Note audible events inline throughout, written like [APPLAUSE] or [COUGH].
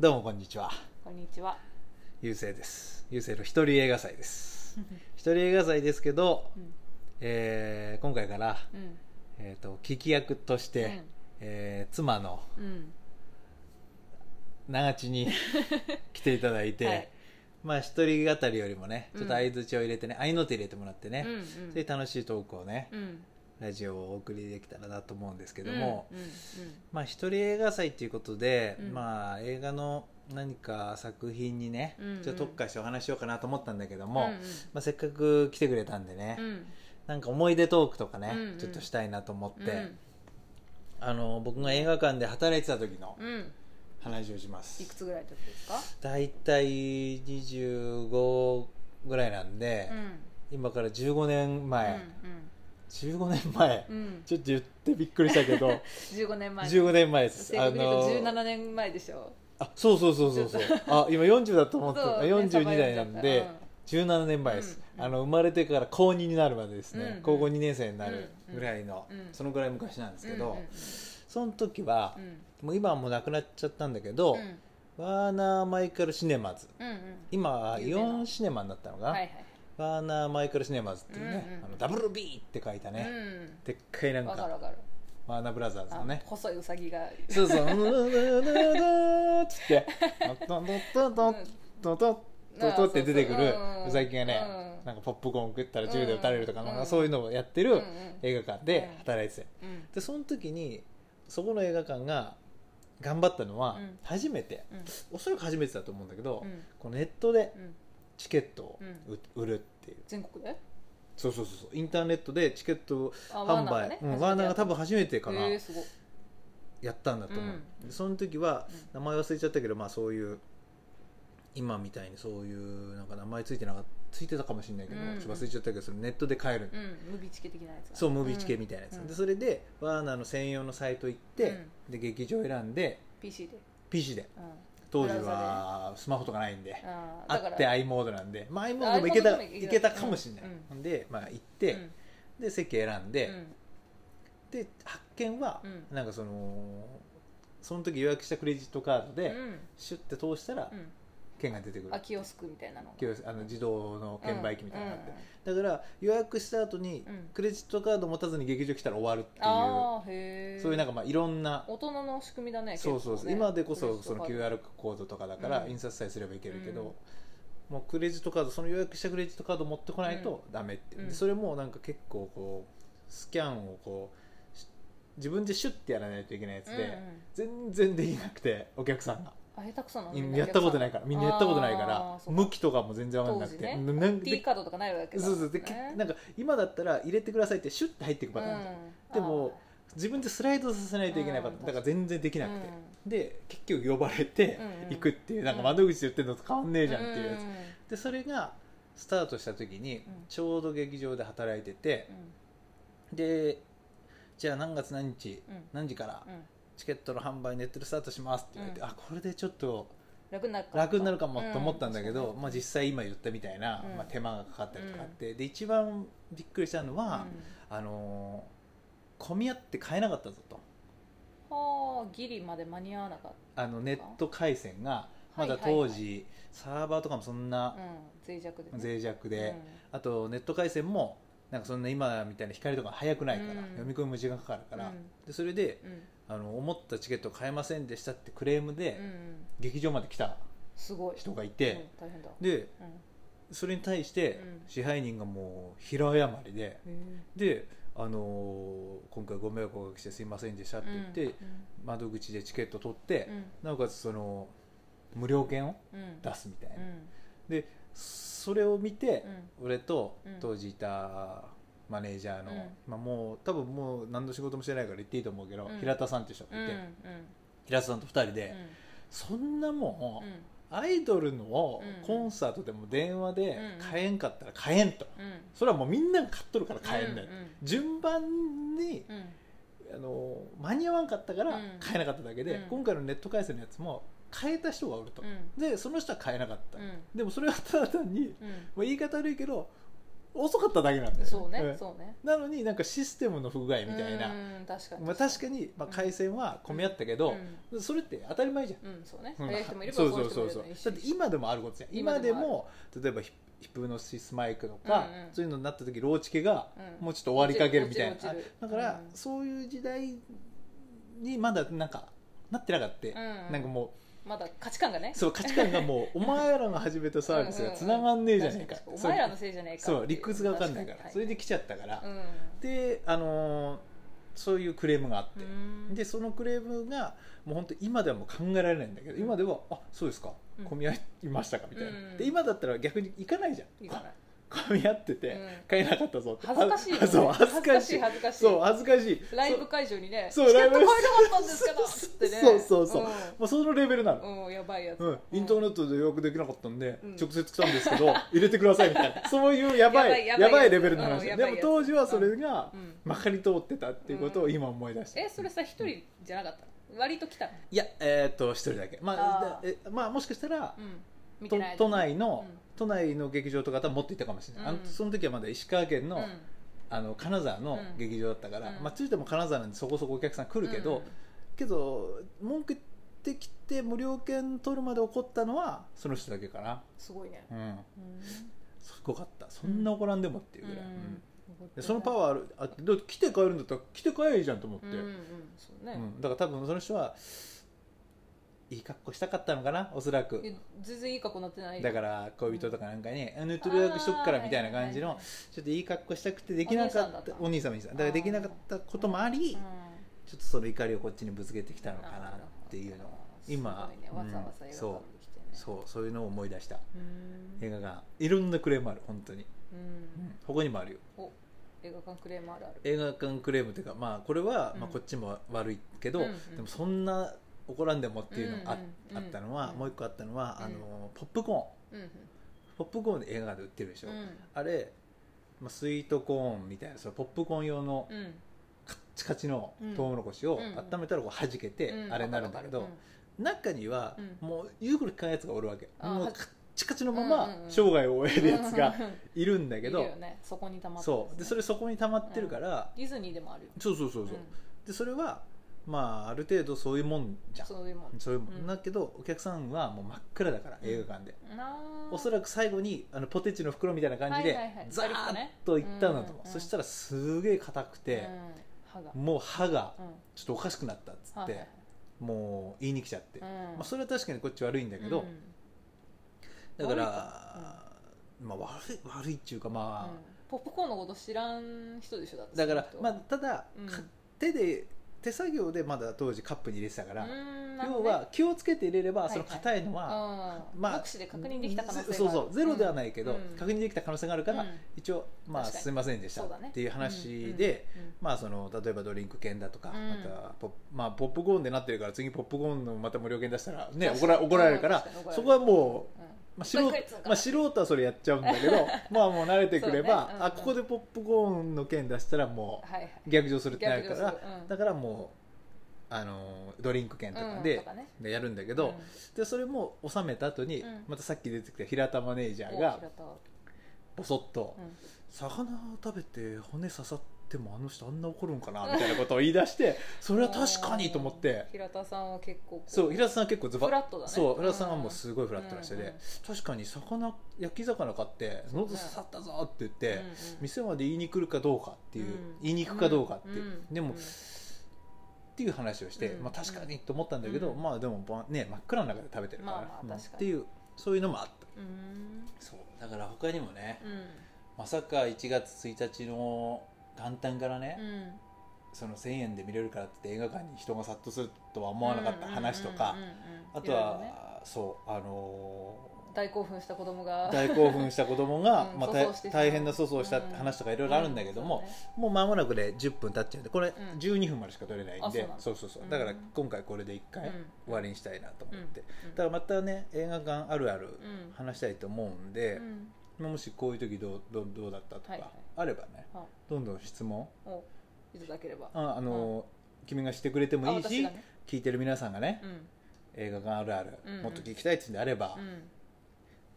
どうもこんにちは。こんにちは。ゆうせいです。ゆうせいの一人映画祭です。[LAUGHS] 一人映画祭ですけど、うん。えー今回から、うん。えー、と聞き役として、うん。えー妻のうん。長地に [LAUGHS] 来ていただいて、はい。まあ一人語りよりもねちょっと相づちを入れてね合いの手入れてもらってね、うんうん。そういう楽しいトークをね、うんラジオをお送りできたらなと思うんですけども、うんうんまあ一人映画祭っていうことで、うん。まあ映画の何か作品にね、うんうん。ちょっと特化してお話しようかなと思ったんだけども、うんうん。まあ、せっかく来てくれたんでね、うん。なんか思い出トークとかね、うん。うんちょっとしたいなと思って、うん。あの僕が映画館で働いてた時のうん。話をします。いくつぐらいの時ですか？大体25ぐらいなんで、うん。今から15年前、うん15年前、うん。うんちょっと言ってびっくりしたけど。[LAUGHS] 15年前。15年前です。正確に言うとの17年前でしょ。あそうそうそうそうそう。あ今40だと思ってそうた42代なんで、うん。17年前です、うん。あの生まれてから高2になるまでですね、うん。高校2年生になるうんぐらいの、うん。そのぐらい昔なんですけど、その時はう、ん。もう今はもうなくなっちゃったんだけど、うん。ワーナーマイカルシネマズ。うんうん。今はイオンシネマになったのかな、はいはいワーナーマイカルシネマズっていうね、うんうんあの WB って書いたね、うんでっかいなんか。ワーナーブラザーズあのね細いウサギが。そうそう「[LAUGHS] うんうんうんうんうん」っつって「トントントントントントントン」って出てくるウサギがねうんなんかポップコーン食ったら銃で撃たれるとかうんなんかそういうのをやってるうんうん映画館で働いててうんでその時にそこの映画館が頑張ったのはうん初めてうんおそらく初めてだと思うんだけどうんこのネットでうんチケットをう売るっていう。全国で？そうそうそうそう。インターネットでチケットあ販売。うんワーナーが多分初めてかな。やったんだと思う、うん。でその時はう名前忘れちゃったけど、まあ、そういう今みたいにそういうなんか名前ついてなかついてたかもしれないけど、うん。ちょっと忘れちゃったけどそのネットで買える、うん。ムビチケ的なやつが。そうムービーチケみたいなやつ、うんで。それでワーナーの専用のサイト行って、で劇場選んで PC で。PC で。うん当時はスマホとかないんであって i モードなんで、まあ、i モードもいけた i モードもいけた。いけたかもしれない、うん。で、まあ、行って、うん。で席選んで、うん。で発見は、うん。なんかそのその時予約したクレジットカードで、うん。シュッて通したら、うん券が出てくる。あキオスクみたいなのキオスあの自動の券売機みたいなのがあって、うん。だから予約した後にうん。クレジットカード持たずに劇場来たら終わるっていう、あーへえそういうなんかまあいろんな大人の仕組みだねそうそうそう、今でこそその QR コードとかだからうん。印刷さえすればいけるけど、うんもうクレジットカードその予約したクレジットカード持ってこないとダメっていう、うん。でそれもなんか結構こうスキャンをこうし自分でシュッてやらないといけないやつで、うんうん。全然できなくてお客さんが。あ下手くそなの？やったことないから。みんなやったことないから。向きとかも全然分かんなくて、ね。なんカードとかないわけだそうそうでけなんか今だったら入れてくださいってシュッて入っていくパターン。じゃん、でも自分でスライドさせないといけないパターン、うん。だから全然できなくて、うん。で結局呼ばれてうん行くっていう、なんか窓口で言ってるのと変わんねえじゃんっていうやつ、でそれがスタートした時に、ん。ちょうど劇場で働いてて、でじゃあ何月何日、うん。何時からうんうんチケットの販売ネットでスタートしますって言われて、うん。あこれでちょっと楽になるかも。楽になるかもと思ったんだけど、うん。まあ、実際今言ったみたいな、うん。まあ、手間がかかったりとかあって、で一番びっくりしたのは、あのー混み合って買えなかったぞと。うんはあギリまで間に合わなかっあのネット回線がまだ当時、サーバーとかもそんなたうん脆弱でね。脆弱で、うん。あとネット回線もなんかそんな今みたいな光とか速くないから、うん。読み込みも時間かかるから、うん。でそれでうんあの思ったチケット買えませんでしたってクレームで、うん劇場まで来たすごい。人がいて、うん大変だ。でうん。それに対してうん。支配人がもう平謝りで、で、あのー今回ご迷惑をおかけしてすいませんでしたって言って、うん。窓口でチケット取って、うん。なおかつその無料券をうん。出すみたいな、うん。でそれを見て、うん。俺とうん。当時いたマネージャーの、うん。まあ、もう多分もう何の仕事もしてないから言っていいと思うけど、うん。平田さんっていう人がいて、平田さんと2人で、うん。そんなもん、うん。アイドルのうん。コンサートでも電話でうん。買えんかったら買えんと、うん。それはもうみんなが買っとるから買えんだよ、順番にうん。あの間に合わんかったからうん。買えなかっただけで、うん。今回のネット回線のやつも買えた人がおると、うんでその人は買えなかった、うんでもそれはただ単に、うんまあ、言い方悪いけど遅かっただけなんだよそうねん。そうね。なのになんかシステムの不具合みたいな、うん確かに。まあ、確かに、まあ、回線は混み合ったけど、それって当たり前じゃん、うんうんそうね。うん。早い人もいればそうそうそうそう。だって今でもあることじゃん。今でも例えばヒヒプノシスマイクとか、うんうん。そういうのになった時ローチケがうんもうちょっと終わりかけるみたいな、だから、うん。そういう時代にまだなんかなってなかった、うん。なんかもまだ価値観がね。うそう価値観がもうお前らが始めたサービスが繋がんねえじゃねえか,、お前らのせいじゃねえかそう理屈が分かんないから、それで来ちゃったから、うん。であのーそういうクレームがあって、うん。でそのクレームがもう本当今ではもう考えられないんだけど、今ではあそうですか。うん。混み合いましたかみたいな、うん。で今だったら逆に行かないじゃん。いかない混み合ってて、うえなかったぞって。恥ずかしいそう恥ずかしい。恥ずかしいそう恥ずかしい。ライブ会場にねそうチケットライブ買えなかったんですけどってね。そうそうそうもう。そのレベルなの、うんうんやばいやつ。うん、インターネットで予約できなかったんで、うん。直接来たんですけど [LAUGHS] 入れてくださいみたいな。そういうやばいやばいレベルの話、でも当時はそれがうん。まかり通ってたっていうことを今思い出した、えそれさ一人じゃなかった？の割と来たの？いやえーっと一人だけ。まあまあもしかしたら、うん都内の、うん。都内の劇場とかだもっといたかもしれない、あのうんその時はまだ石川県の,、うん。あの金沢のうん。劇場だったから、うん。まあついても金沢なんでそこそこお客さん来るけど、うん。けど文句言ってきて無料券取るまで怒ったのはその人だけかな、すごいね。うん、うん。すごかった。そんな怒らんでもっていうぐらい、そのパワーあるあ来て帰るんだったら来て帰れじゃんと思って、うんうん。そうね。うん。だから多分その人はいい格好したかったのかな？おそらく。全然いい格好なってないだから恋人とかなんかに「あのト予約しとくから」みたいな感じのはいはいはい。ちょっといい格好したくてできなかったおお兄さんだからできなかったこともありうん。ちょっとその怒りをこっちにぶつけてきたのかなっていうのを今ねわざわざうん映画館に来てね。そうそういうのを思い出した。うん。映画がいろんなクレームある本当に、うん。うん、他にもあるよ。お映画館クレームあるある。映画館クレームというかまあこれは、うん。まあ、こっちも悪いけど、うんうん。でもそんな怒らんでもっていうのがあ,、ったのは、うん。もう一個あったのは、うん。あのポップコーン。うんポップコーンで映画館で売ってるでしょ、うん。あれ、まあ、スイートコーンみたいなそのポップコーン用のうん。カッチカチのうん。トウモロコシをうん。温めたらこう弾けて、うん。あれになるんだけど、中にはうん。もう言うこと聞かないやつがおるわけ。もうカッチカチのまうんま生涯を終えるやつが [LAUGHS] いるんだいけど、そこに溜まってそう。でそれそこに溜まってるから、ディズニーでもある。よそうそうそうそう、うん。でそれはまあある程度そういうもんじゃん。そういうもん。そういうもん、うん。だけどお客さんはもう真っ暗だから、うん。映画館で。なおそらく最後にあのポテチの袋みたいな感じで、はいはいはい。ザーッといったんだと思う、うんそしたらすげえ硬くて、歯が。もう歯がうん。ちょっとおかしくなったっつって、はいはい。もう言いに来ちゃって、うん。まあ、それは確かにこっち悪いんだけど、うん。だから、悪まあ、悪い悪いっていうかまあ、うん。ポップコーンのこと知らん人でしょだって。だからまあただ、うん。か手で手作業でまだ当時カップに入れてたから、要は気をつけて入れればはいその硬いのは、うん。まあ目視で確認できた可能性そうそうゼロではないけど、うん。確認できた可能性があるから、うん。一応まあすいませんでしたっていう話で、まあその例えばドリンク券だとか、うん。またポップまあポップコーンでなってるから次ポップコーンのまた無料券出したらね怒ら怒られるからそこはもう、うんまあ、素人まあ素人はそれやっちゃうんだけど [LAUGHS] まあもう慣れてくれば、ね。うんうん。あここでポップコーンの券出したらもはいはい。う逆上するってなるから、逆上する。うん。だからもうあのドリンク券とかで,、うんとかね。でやるんだけど、うん。でそれも収めた後に、うん。またさっき出てきた平田マネージャーおがボソッと、うん。魚食べて骨刺さってもあの人あんな怒るんかなみたいなことを言い出して [LAUGHS] それは確かにと思って。平田さんは結構こそう平田さんは結構ズバフラットだね。そう平田さんはうんもうすごいフラットな人で、うんうん確かに魚焼き魚買って喉刺さったぞって言って、うんうん店まで言いに来るかどうかっていう、うん。言いに行くかどうかっていう、うんでも、うん。っていう話をして、うんまあ、確かにと思ったんだけど、うん。まあでもばね真っ暗の中で食べてるから、まあまあっていうそういうのもあった。うん。そう。だから他にもね、うん。まさか1月1日の元旦からね、うん。その1000円で見れるからって映画館に人が殺到するとは思わなかった話とか、うんうんうんうん。あといろいろね。は、そうあの大興奮した子供が。ー大興奮した子供が、[LAUGHS] うんまあ、粗大変な粗相した話とかいろいろあるんだけども、もう間もなくで10分経っちゃうんで。これうん。12分までしか撮れないんで、うなんだそうそうそう。うんだから今回これで1回うん。終わりにしたいなと思って、うん。だからまたね映画館あるあるうん。話したいと思うんで、もしこういう時どうどうどうだったとか、はいはい。あればねあどんどん質問おいただければ。ああの、君がしてくれてもいいし、あ私がね。聞いてる皆さんがね、うん。映画館あるある、うんうん。もっと聞きたいってんであれば、うん。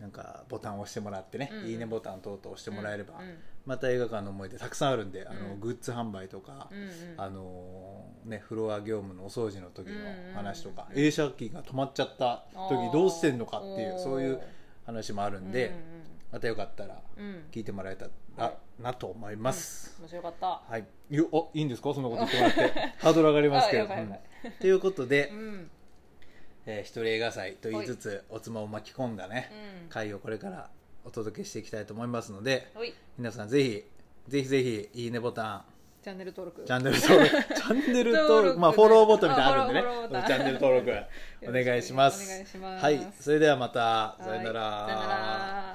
なんかボタンを押してもらってね、うん。いいねボタン等々押してもらえれば、うんまた映画館の思い出たくさんあるんであの、うん。グッズ販売とか、うんうん。あのね、フロア業務のお掃除の時の話とか、うんうん映写機が止まっちゃった時どうしてんのかっていうそういう話もあるんで、またよかったらうん。うんうん聞いてもらえたらなと思います。面白かった。はい、よおいいんですか？そんなこと言ってもらって。[LAUGHS] ハードル上がりますけど。ということで、うん。えー一人映画祭と言いつつおつまを巻き込んだね、うん。回をこれからお届けしていきたいと思いますので皆さんぜひぜひぜひいいねボタン。チャンネル登録。チャンネル登録。[LAUGHS] チャンネル登登録。録まあフォローボタンみたいなのあるんでねチャンネル登録。お願いします。はい。それではまた。さよなら